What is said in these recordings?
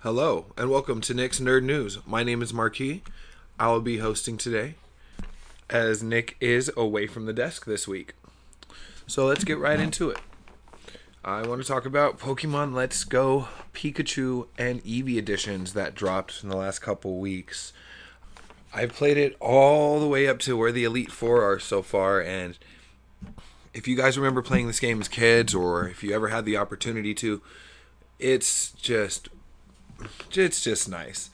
Hello, and welcome to Nick's Nerd News. My name is Marquis. I will be hosting today, as Nick is away from the desk this week. So let's get right into it. I want to talk about Pokemon Let's Go Pikachu and Eevee editions that dropped in the last couple weeks. I've played it all the way up to where the Elite Four are so far, and if you guys remember playing this game as kids, or if you ever had the opportunity to, it's just it's just nice.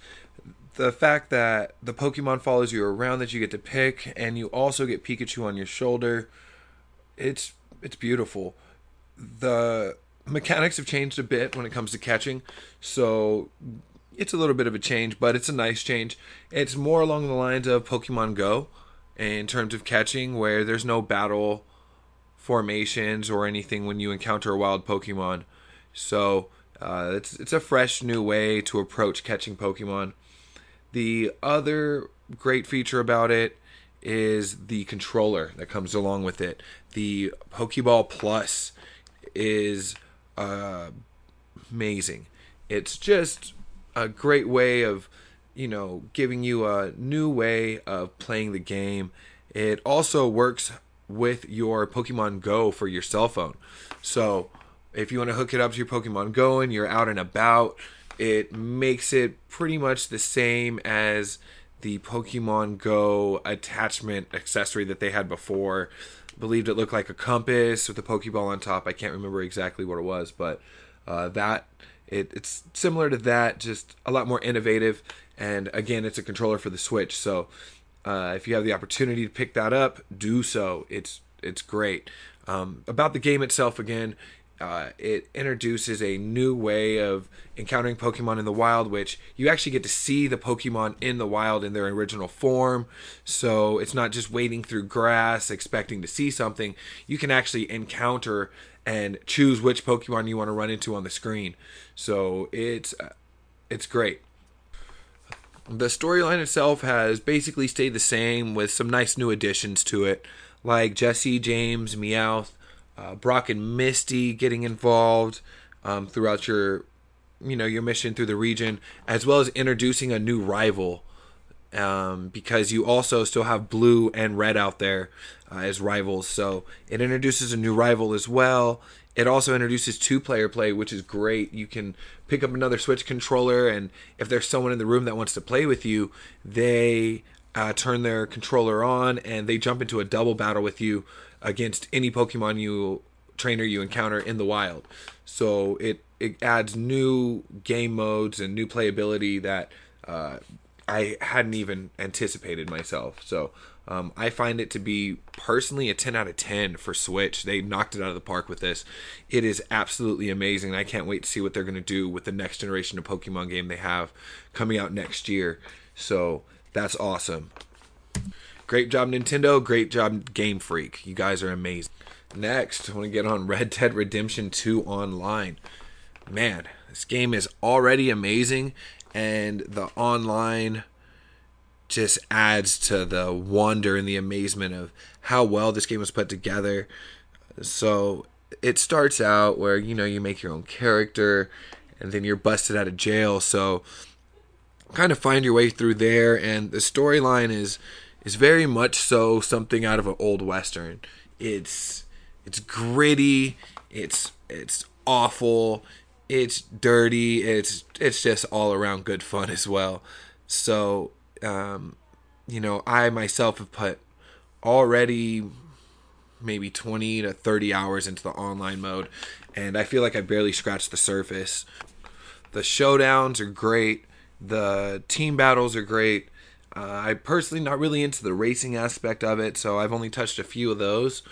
The fact that the Pokemon follows you around that you get to pick, and you also get Pikachu on your shoulder, it's it's beautiful. The mechanics have changed a bit when it comes to catching, so it's a little bit of a change, but it's a nice change. It's more along the lines of Pokemon Go in terms of catching, where there's no battle formations or anything when you encounter a wild Pokemon. So uh, it's it's a fresh new way to approach catching Pokemon. The other great feature about it is the controller that comes along with it. The Pokeball Plus is uh, amazing. It's just a great way of, you know, giving you a new way of playing the game. It also works with your Pokemon Go for your cell phone. So if you want to hook it up to your Pokemon Go and you're out and about, it makes it pretty much the same as the Pokemon Go attachment accessory that they had before. Believed it looked like a compass with a Pokeball on top. I can't remember exactly what it was, but uh, that it, it's similar to that, just a lot more innovative. And again, it's a controller for the Switch, so uh, if you have the opportunity to pick that up, do so. It's it's great. Um, about the game itself, again, uh, it introduces a new way of encountering Pokemon in the wild, which you actually get to see the Pokemon in the wild in their original form. So it's not just wading through grass expecting to see something. You can actually encounter and choose which Pokemon you want to run into on the screen. So it's uh, it's great. The storyline itself has basically stayed the same with some nice new additions to it, like Jesse, James, Meowth, uh, Brock and Misty getting involved um, throughout your, you know, your mission through the region, as well as introducing a new rival. Um, because you also still have blue and red out there uh, as rivals, so it introduces a new rival as well. It also introduces two player play, which is great. You can pick up another Switch controller, and if there's someone in the room that wants to play with you, they uh, turn their controller on and they jump into a double battle with you against any Pokemon you trainer you encounter in the wild. So it it adds new game modes and new playability that uh, I hadn't even anticipated myself. So um, I find it to be personally a 10 out of 10 for Switch. They knocked it out of the park with this. It is absolutely amazing. I can't wait to see what they're going to do with the next generation of Pokemon game they have coming out next year. So that's awesome. Great job, Nintendo. Great job, Game Freak. You guys are amazing. Next, I want to get on Red Dead Redemption 2 Online. Man, this game is already amazing, and the online just adds to the wonder and the amazement of how well this game was put together. So it starts out where you know you make your own character, and then you're busted out of jail. So kind of find your way through there, and the storyline is is very much so something out of an old western. It's it's gritty, it's it's awful, it's dirty, it's it's just all around good fun as well. So, um, you know, I myself have put already maybe 20 to 30 hours into the online mode and I feel like I barely scratched the surface. The showdowns are great, the team battles are great uh, I personally not really into the racing aspect of it, so I've only touched a few of those.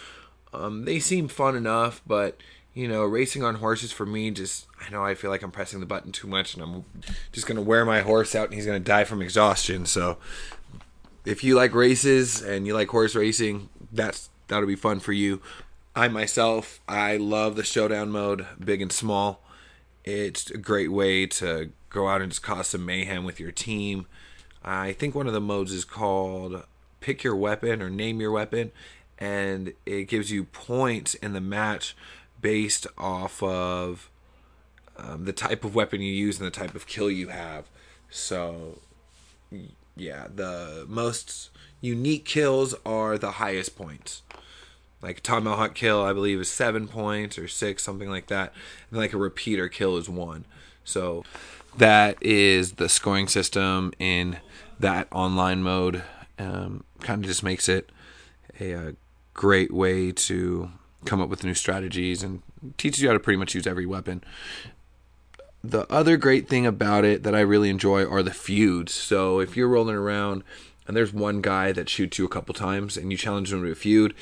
Um, they seem fun enough, but you know, racing on horses for me just I know I feel like I'm pressing the button too much, and I'm just gonna wear my horse out, and he's gonna die from exhaustion. So, if you like races and you like horse racing, that's that'll be fun for you. I myself, I love the showdown mode, big and small. It's a great way to go out and just cause some mayhem with your team. I think one of the modes is called Pick Your Weapon or Name Your Weapon, and it gives you points in the match based off of um, the type of weapon you use and the type of kill you have. So, yeah, the most unique kills are the highest points. Like a tomahawk kill, I believe, is seven points or six, something like that. And like a repeater kill is one. So that is the scoring system in that online mode. Um, kind of just makes it a, a great way to come up with new strategies and teaches you how to pretty much use every weapon. The other great thing about it that I really enjoy are the feuds. So if you're rolling around and there's one guy that shoots you a couple times and you challenge him to a feud,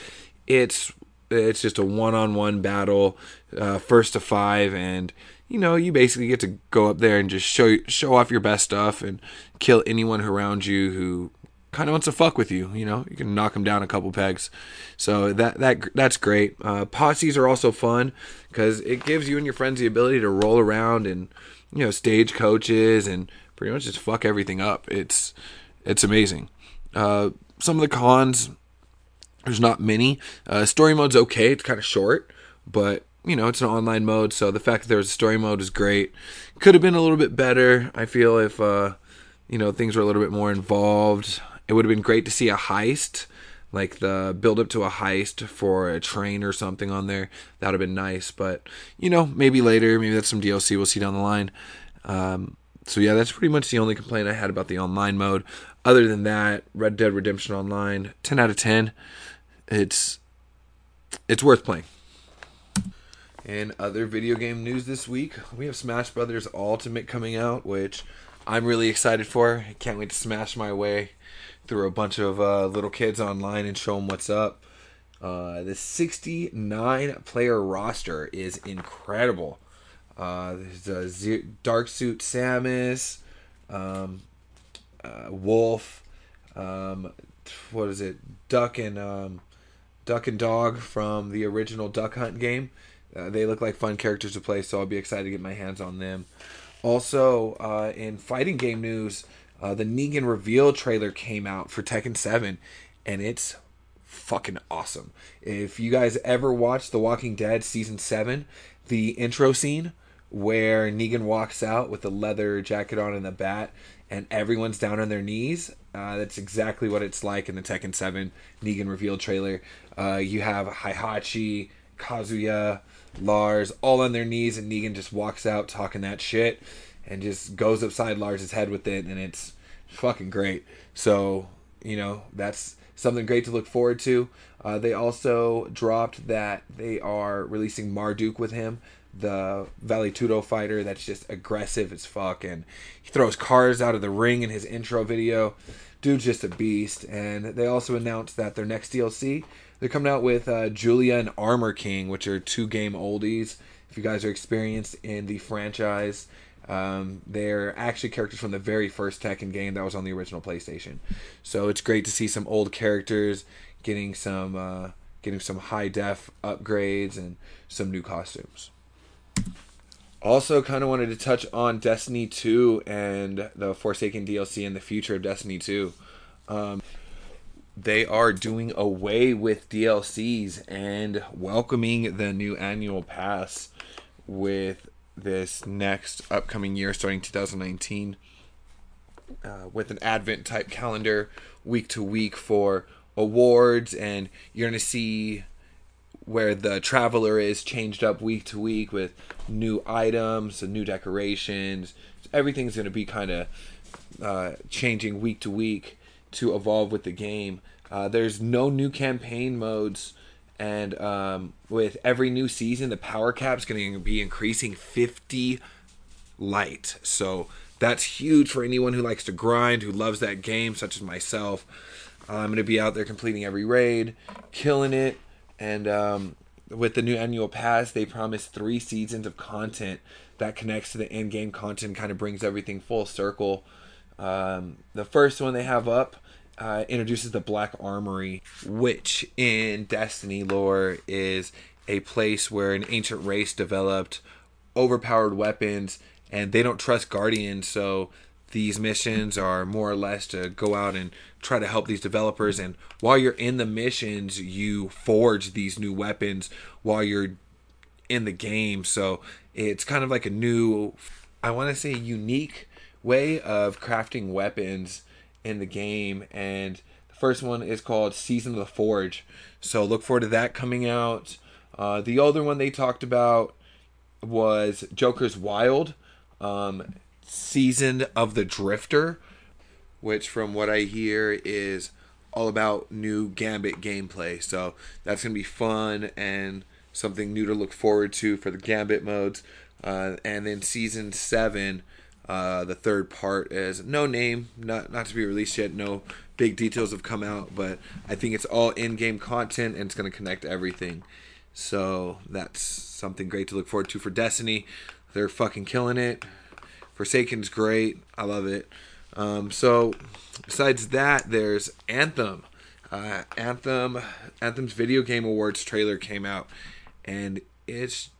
it's it's just a one-on-one battle, uh, first to five, and you know you basically get to go up there and just show show off your best stuff and kill anyone around you who kind of wants to fuck with you. You know, you can knock them down a couple pegs. So that that that's great. Uh, posses are also fun because it gives you and your friends the ability to roll around and you know stage coaches and pretty much just fuck everything up. It's it's amazing. Uh, some of the cons there's not many. Uh, story mode's okay. It's kind of short, but you know it's an online mode, so the fact that there's a story mode is great. Could have been a little bit better. I feel if uh, you know things were a little bit more involved. It would have been great to see a heist, like the build up to a heist for a train or something on there. That would have been nice, but you know maybe later. Maybe that's some DLC we'll see down the line. Um, so yeah, that's pretty much the only complaint I had about the online mode. Other than that, Red Dead Redemption Online, 10 out of 10 it's it's worth playing. In other video game news this week, we have Smash Brothers Ultimate coming out, which I'm really excited for. I can't wait to smash my way through a bunch of uh, little kids online and show them what's up. Uh, the 69 player roster is incredible. Uh, there's a Dark Suit Samus, um, uh, Wolf, um, what is it? Duck and um, Duck and Dog from the original Duck Hunt game. Uh, they look like fun characters to play, so I'll be excited to get my hands on them. Also, uh, in fighting game news, uh, the Negan reveal trailer came out for Tekken 7, and it's fucking awesome. If you guys ever watched The Walking Dead season 7, the intro scene where Negan walks out with the leather jacket on and the bat, and everyone's down on their knees. Uh, that's exactly what it's like in the Tekken 7 Negan reveal trailer. Uh, you have Heihachi, Kazuya, Lars all on their knees, and Negan just walks out talking that shit and just goes upside Lars's head with it, and it's fucking great. So, you know, that's something great to look forward to. Uh, they also dropped that they are releasing Marduk with him the Vale Tudo fighter that's just aggressive as fuck, and he throws cars out of the ring in his intro video. Dude's just a beast. And they also announced that their next DLC, they're coming out with uh, Julia and Armor King, which are two game oldies. If you guys are experienced in the franchise, um, they're actually characters from the very first Tekken game that was on the original PlayStation. So it's great to see some old characters getting some uh, getting some high def upgrades and some new costumes. Also, kind of wanted to touch on Destiny 2 and the Forsaken DLC and the future of Destiny 2. Um, they are doing away with DLCs and welcoming the new annual pass with this next upcoming year starting 2019 uh, with an advent type calendar week to week for awards and you're going to see where the traveler is changed up week to week with new items and new decorations. Everything's going to be kind of uh, changing week to week to evolve with the game. Uh, there's no new campaign modes, and um, with every new season, the power cap's going to be increasing 50 light. So that's huge for anyone who likes to grind, who loves that game, such as myself. I'm going to be out there completing every raid, killing it and um, with the new annual pass, they promise three seasons of content that connects to the end game content, kind of brings everything full circle. Um, the first one they have up uh, introduces the Black Armory, which in Destiny lore is a place where an ancient race developed overpowered weapons and they don't trust Guardians, so these missions are more or less to go out and try to help these developers and while you're in the missions you forge these new weapons while you're in the game. So it's kind of like a new, I want to say, unique way of crafting weapons in the game. And the first one is called Season of the Forge. So look forward to that coming out. Uh, the other one they talked about was Joker's Wild, um, Season of the Drifter, which, from what I hear, is all about new Gambit gameplay. So that's going to be fun and something new to look forward to for the Gambit modes. Uh, and then Season 7. Uh, the third part is no name, not not to be released yet. No big details have come out, but I think it's all in-game content and it's going to connect everything. So that's something great to look forward to for Destiny. They're fucking killing it. Forsaken's great. I love it. Um, so besides that, there's Anthem. Uh, Anthem, Anthem's Video Game Awards trailer came out, and it's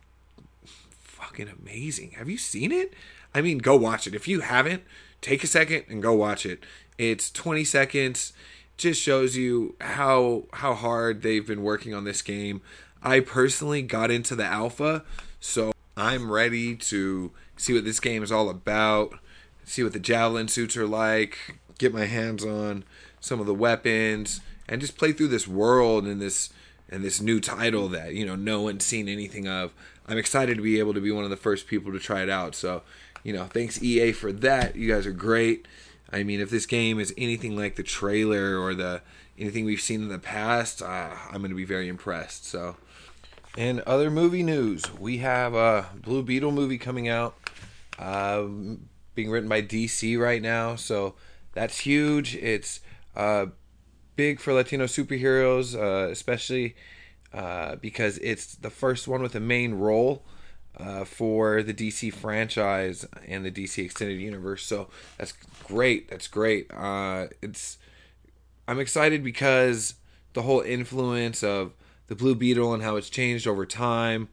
fucking amazing. Have you seen it? I mean, go watch it. If you haven't, take a second and go watch it. It's 20 seconds. Just shows you how how hard they've been working on this game. I personally got into the alpha, so I'm ready to see what this game is all about, see what the javelin suits are like, get my hands on some of the weapons, and just play through this world and this and this new title that you know no one's seen anything of. I'm excited to be able to be one of the first people to try it out. So, you know, thanks EA for that. You guys are great. I mean, if this game is anything like the trailer or the anything we've seen in the past, uh, I'm going to be very impressed. So, in other movie news, we have a Blue Beetle movie coming out, uh, being written by DC right now. So that's huge. It's uh, big for Latino superheroes, uh, especially uh, because it's the first one with a main role uh, for the DC franchise and the DC extended universe. So that's great. That's great. Uh, it's I'm excited because the whole influence of the Blue Beetle and how it's changed over time.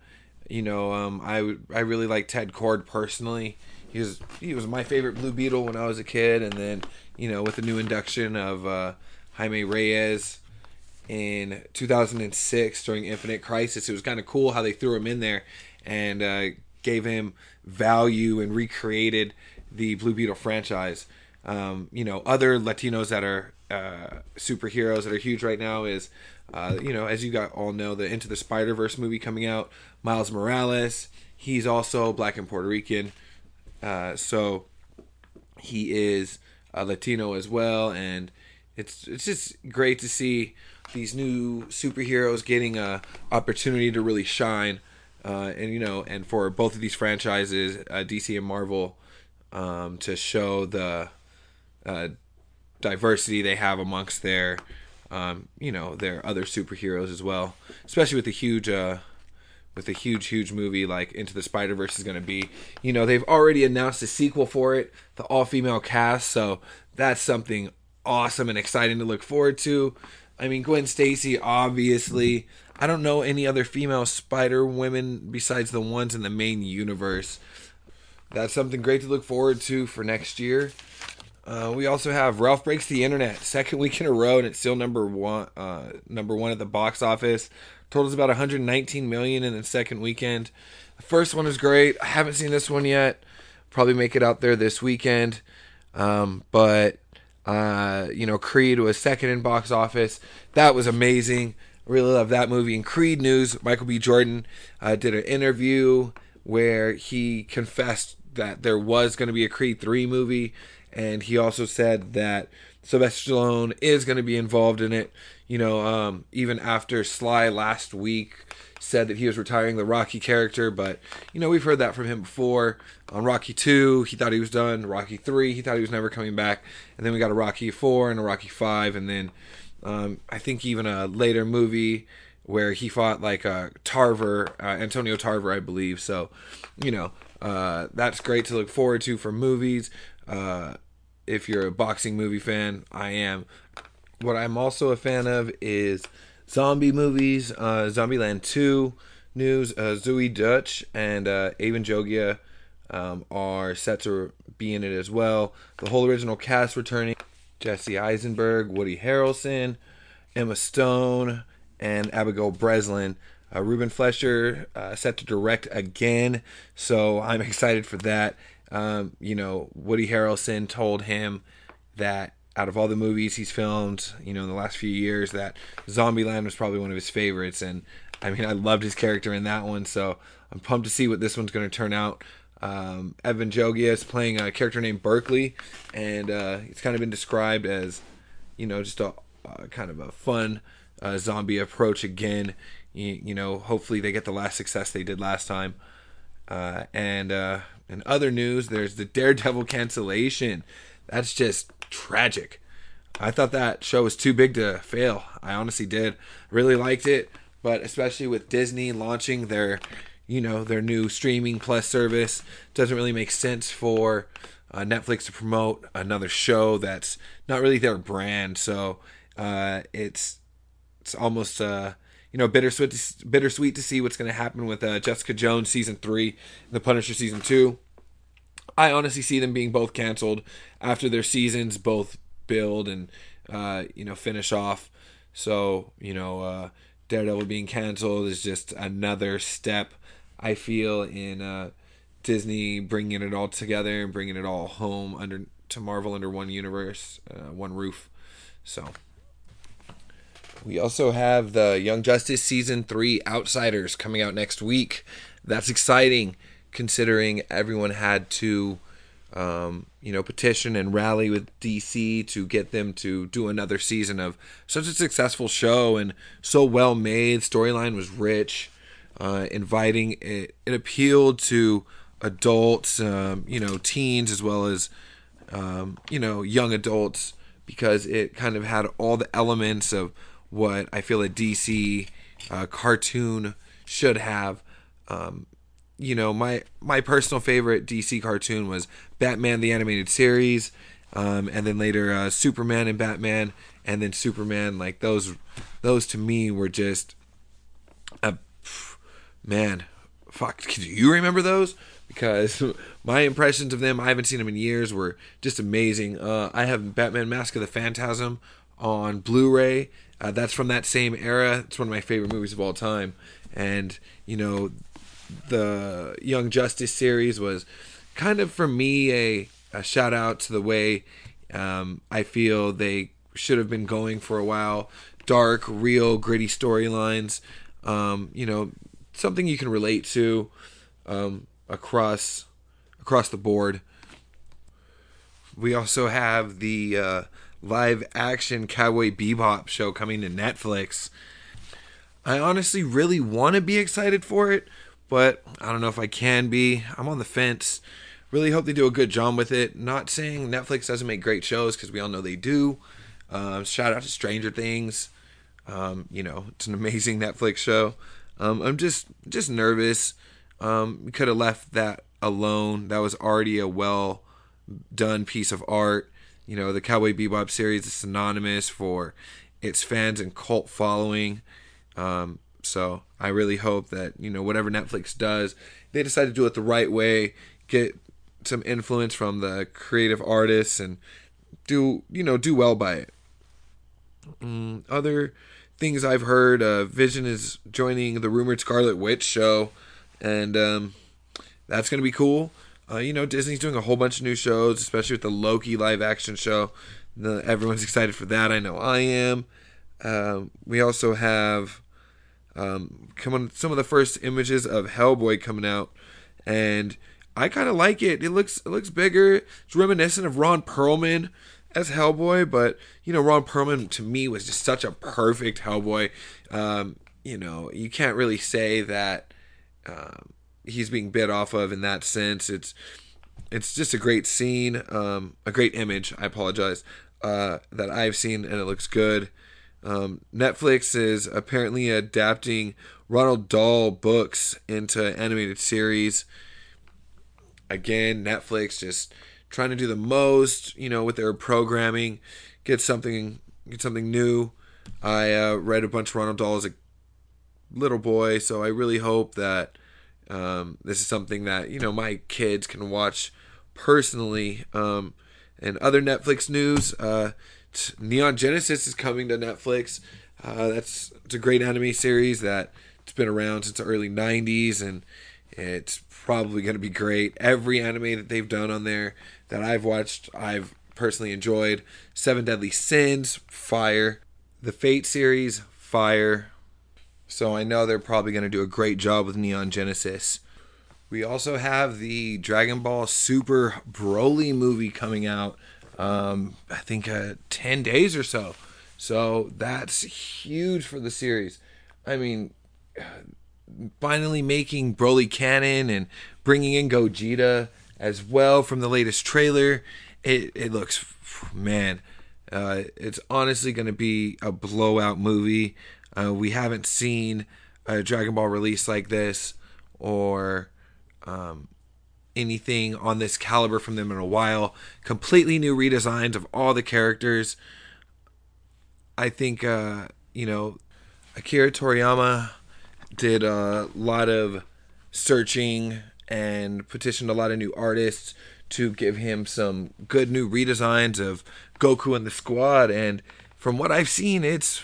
You know, um, I I really like Ted Kord personally. He was he was my favorite Blue Beetle when I was a kid, and then you know with the new induction of uh, Jaime Reyes in 2006 during Infinite Crisis, it was kind of cool how they threw him in there and uh, gave him value and recreated the Blue Beetle franchise. Um, you know, other Latinos that are uh, superheroes that are huge right now is, uh, you know, as you got all know, the Into the Spider Verse movie coming out. Miles Morales, he's also black and Puerto Rican, uh, so he is a Latino as well, and it's it's just great to see these new superheroes getting a opportunity to really shine. Uh, and you know, and for both of these franchises, uh, DC and Marvel, um, to show the uh, diversity they have amongst their, um, you know, their other superheroes as well. Especially with the huge, uh, with a huge, huge movie like Into the Spider Verse is going to be. You know, they've already announced a sequel for it, the all female cast, so that's something awesome and exciting to look forward to. I mean, Gwen Stacy, obviously. I don't know any other female Spider women besides the ones in the main universe. That's something great to look forward to for next year. Uh, we also have Ralph Breaks the Internet, second week in a row, and it's still number one. Uh, number one at the box office. Totals about 119 million in the second weekend. The first one is great. I haven't seen this one yet. Probably make it out there this weekend. Um, but uh, you know, Creed was second in box office. That was amazing. Really love that movie. In Creed news, Michael B. Jordan uh, did an interview where he confessed that there was going to be a Creed 3 movie, and he also said that Sylvester Stallone is going to be involved in it. You know, um, even after Sly last week said that he was retiring the Rocky character, but you know we've heard that from him before. On Rocky two, he thought he was done. Rocky three, he thought he was never coming back, and then we got a Rocky four and a Rocky five, and then um, I think even a later movie where he fought like uh, Tarver, uh, Antonio Tarver, I believe. So, you know, uh, that's great to look forward to for movies. Uh, if you're a boxing movie fan, I am. What I'm also a fan of is zombie movies. Uh, Zombieland 2 news. Uh, Zoey Deutch and uh, Avan Jogia um, are set to be in it as well. The whole original cast returning. Jesse Eisenberg, Woody Harrelson, Emma Stone, and Abigail Breslin. Uh, Ruben Fleischer uh, set to direct again, so I'm excited for that. Um, you know, Woody Harrelson told him that out of all the movies he's filmed, you know, in the last few years, that Zombieland was probably one of his favorites. And I mean, I loved his character in that one, so I'm pumped to see what this one's going to turn out. Um, Evan Jogia is playing a character named Berkeley, and uh, it's kind of been described as, you know, just a kind of a fun uh, zombie approach again. You, you, know, hopefully they get the last success they did last time. Uh, and uh, in other news, there's the Daredevil cancellation. That's just tragic. I thought that show was too big to fail. I honestly did. Really liked it, but especially with Disney launching their, you know, their new streaming plus service, doesn't really make sense for uh, Netflix to promote another show that's not really their brand. So uh, it's it's almost uh, you know bittersweet to, bittersweet to see what's going to happen with uh, Jessica Jones season three, The Punisher season two. I honestly see them being both canceled after their seasons both build and uh, you know finish off. So you know uh, Daredevil being canceled is just another step I feel in uh, Disney bringing it all together and bringing it all home under to Marvel under one universe, uh, one roof. So we also have the Young Justice season three Outsiders coming out next week. That's exciting considering everyone had to, um, you know, petition and rally with DC to get them to do another season of such a successful show and so well made. Storyline was rich, uh, inviting. It, it appealed to adults, um, you know, teens as well as, um, you know, young adults because it kind of had all the elements of what I feel a DC uh, cartoon should have. Um, you know, my my personal favorite DC cartoon was Batman the animated series, um, and then later uh, Superman and Batman, and then Superman. Like those, those to me were just, a man, fuck. Do you remember those? Because my impressions of them, I haven't seen them in years, were just amazing. Uh, I have Batman Mask of the Phantasm on Blu-ray. Uh, that's from that same era. It's one of my favorite movies of all time, and you know the Young Justice series was kind of for me a, a shout out to the way um, I feel they should have been going for a while. Dark, real, gritty storylines. Um, you know, something you can relate to um, across across the board. We also have the uh, live action Cowboy Bebop show coming to Netflix. I honestly really want to be excited for it, but I don't know if I can be. I'm on the fence. Really hope they do a good job with it. Not saying Netflix doesn't make great shows because we all know they do. Um, shout out to Stranger Things. Um, you know, it's an amazing Netflix show. Um, I'm just just nervous. Um, we could have left that alone. That was already a well done piece of art. You know, the Cowboy Bebop series is synonymous for its fans and cult following. Um, so I really hope that you know whatever Netflix does, they decide to do it the right way, get some influence from the creative artists, and do you know do well by it. Mm, other things I've heard, uh, Vision is joining the rumored Scarlet Witch show, and um, that's gonna be cool. Uh, you know, Disney's doing a whole bunch of new shows, especially with the Loki live action show. The, everyone's excited for that. I know I am. Um, we also have um, coming some of the first images of Hellboy coming out, and I kind of like it. It looks it looks bigger. It's reminiscent of Ron Perlman as Hellboy, but you know Ron Perlman to me was just such a perfect Hellboy. Um, you know you can't really say that um, he's being bit off of in that sense. It's it's just a great scene, um, a great image. I apologize uh, that I've seen, and it looks good. Um, Netflix is apparently adapting Ronald Dahl books into animated series. Again, Netflix just trying to do the most, you know, with their programming, get something, get something new. I uh, read a bunch of Ronald Dahl as a little boy, so I really hope that um, this is something that you know my kids can watch personally. Um, and other Netflix news. Uh, Neon Genesis is coming to Netflix. Uh, that's it's a great anime series that it's been around since the early 90s and it's probably going to be great. Every anime that they've done on there that I've watched, I've personally enjoyed. Seven Deadly Sins, fire. The Fate series, fire. So I know they're probably going to do a great job with Neon Genesis. We also have the Dragon Ball Super Broly movie coming out. Um, I think uh, ten days or so. So that's huge for the series. I mean, finally making Broly canon and bringing in Gogeta as well from the latest trailer. It it looks man, uh, it's honestly going to be a blowout movie. Uh, we haven't seen a Dragon Ball release like this or um, anything on this caliber from them in a while. Completely new redesigns of all the characters. I think uh, you know Akira Toriyama did a lot of searching and petitioned a lot of new artists to give him some good new redesigns of Goku and the squad and from what I've seen it's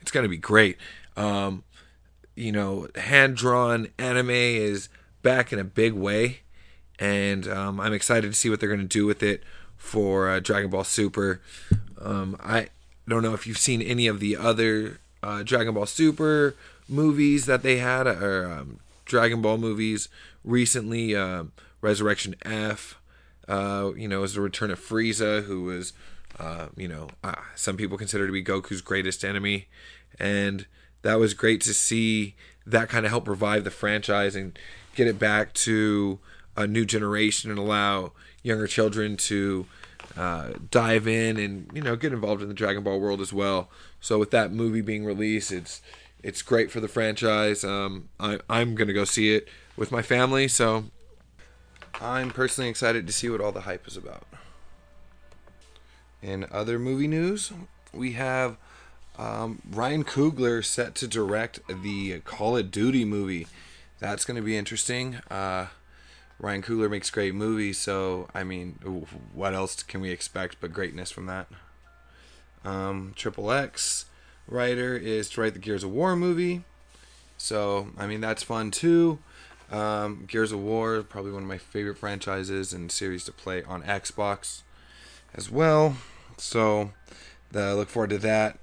it's going to be great. Um, you know, hand drawn anime is back in a big way and um, I'm excited to see what they're going to do with it for uh, Dragon Ball Super. Um, I don't know if you've seen any of the other uh, Dragon Ball Super movies that they had, or um, Dragon Ball movies recently. Uh, Resurrection F, uh, you know, is the return of Frieza, who was, uh, you know, uh, some people consider to be Goku's greatest enemy, and that was great to see that kind of help revive the franchise and get it back to a new generation and allow younger children to uh, dive in and you know get involved in the Dragon Ball world as well. So with that movie being released, it's it's great for the franchise. Um, I, I'm gonna go see it with my family, so I'm personally excited to see what all the hype is about. In other movie news, we have um, Ryan Coogler set to direct the Call of Duty movie. That's going to be interesting. Uh, Ryan Coogler makes great movies, so I mean, what else can we expect but greatness from that? Um, Triple X writer is to write the Gears of War movie, so I mean that's fun too. Um, Gears of War probably one of my favorite franchises and series to play on Xbox as well. So I look forward to that.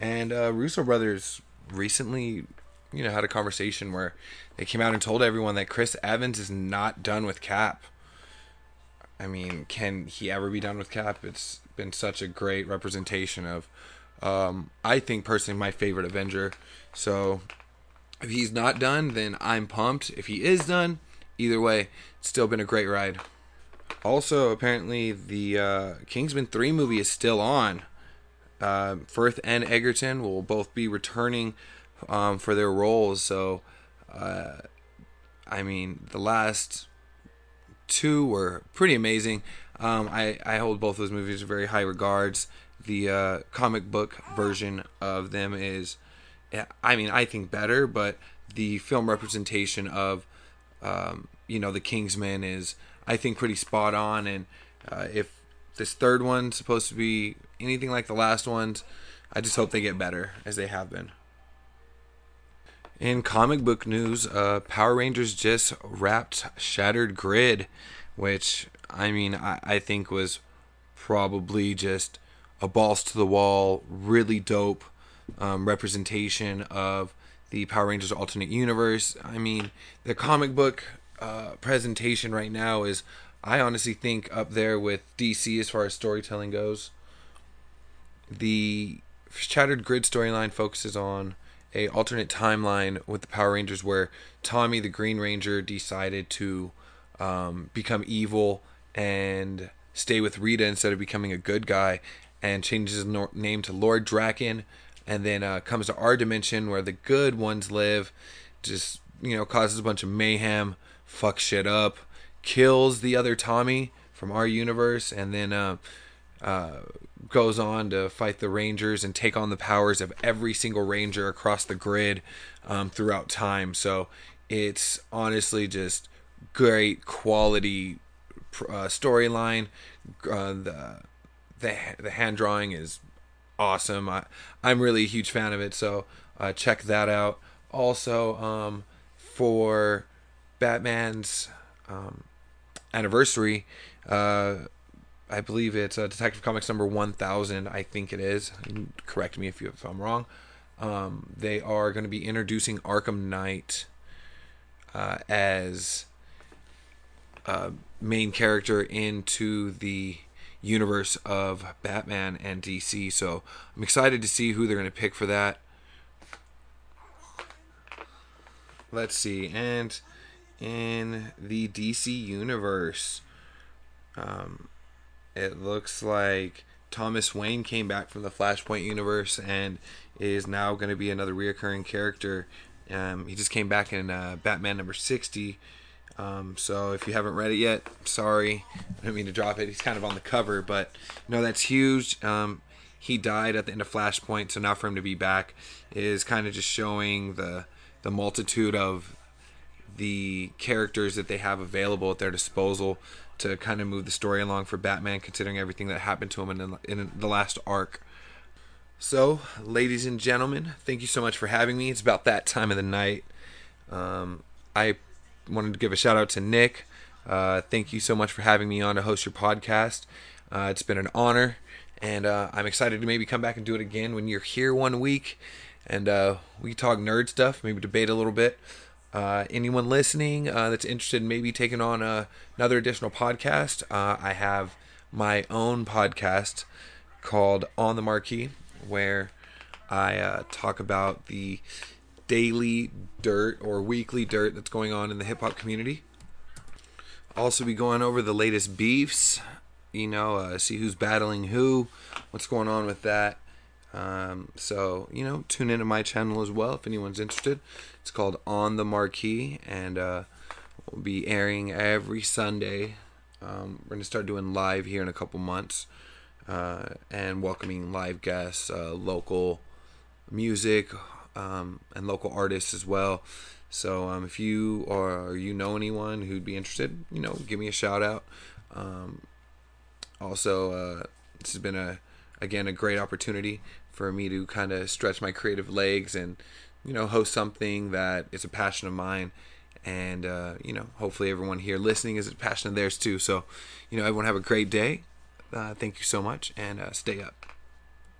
And uh, Russo brothers recently, you know, had a conversation where they came out and told everyone that Chris Evans is not done with Cap. I mean, can he ever be done with Cap? It's been such a great representation of, um, I think personally, my favorite Avenger. So if he's not done, then I'm pumped. If he is done, either way, it's still been a great ride. Also, apparently, the uh, Kingsman 3 movie is still on. Uh, Firth and Egerton will both be returning um, for their roles. So, uh, I mean, the last two were pretty amazing. Um, I, I hold both those movies in very high regards. The uh, comic book version of them is, I mean, I think better, but the film representation of, um, you know, the Kingsman is, I think, pretty spot on. And uh, if this third one's supposed to be anything like the last ones, I just hope they get better as they have been. In comic book news, uh, Power Rangers just wrapped Shattered Grid, which I mean I, I think was probably just a balls to the wall, really dope um, representation of the Power Rangers alternate universe. I mean, the comic book uh, presentation right now is, I honestly think, up there with DC as far as storytelling goes. The Shattered Grid storyline focuses on a alternate timeline with the Power Rangers where Tommy the Green Ranger decided to um, become evil and stay with Rita instead of becoming a good guy and changes his name to Lord Drakkon and then uh, comes to our dimension where the good ones live just you know causes a bunch of mayhem fucks shit up kills the other Tommy from our universe and then uh, uh, goes on to fight the Rangers and take on the powers of every single Ranger across the grid um, throughout time. So it's honestly just great quality uh, storyline. Uh, the the the hand drawing is awesome. I I'm really a huge fan of it. So uh, check that out. also um, for Batman's um, anniversary. Uh, I believe it's uh, Detective Comics number 1000, I think it is. Correct me if, you, if I'm wrong. Um, they are going to be introducing Arkham Knight uh, as a main character into the universe of Batman and DC. So I'm excited to see who they're going to pick for that. Let's see. And in the DC universe, um, it looks like Thomas Wayne came back from the Flashpoint universe and is now going to be another reoccurring character. Um, he just came back in uh, Batman number 60. Um, so if you haven't read it yet, sorry. I didn't mean to drop it. He's kind of on the cover, but no, that's huge. Um, he died at the end of Flashpoint, so now for him to be back is kind of just showing the the multitude of the characters that they have available at their disposal to kind of move the story along for Batman, considering everything that happened to him in the, in the last arc. So, ladies and gentlemen, thank you so much for having me. It's about that time of the night. Um, I wanted to give a shout out to Nick. Uh, thank you so much for having me on to host your podcast. Uh, it's been an honor, and uh, I'm excited to maybe come back and do it again when you're here one week, and uh, we talk nerd stuff, maybe debate a little bit. Uh, anyone listening uh, that's interested in maybe taking on another additional podcast, I have my own podcast called On the Marquee, where I talk about the daily dirt or weekly dirt that's going on in the hip hop community. Also, be going over the latest beefs, you know, uh, see who's battling who, what's going on with that. Um, so, you know, tune into my channel as well if anyone's interested. It's called On the Marquee, and uh, we'll be airing every Sunday. Um, we're going to start doing live here in a couple months uh, and welcoming live guests, uh, local music, um, and local artists as well. So um, if you or you know anyone who'd be interested, you know, give me a shout out. Um, also, uh, this has been a again a great opportunity for me to kind of stretch my creative legs and you know host something that is a passion of mine. And uh, you know hopefully everyone here listening is a passion of theirs too. So you know everyone have a great day. Uh, thank you so much and uh, stay up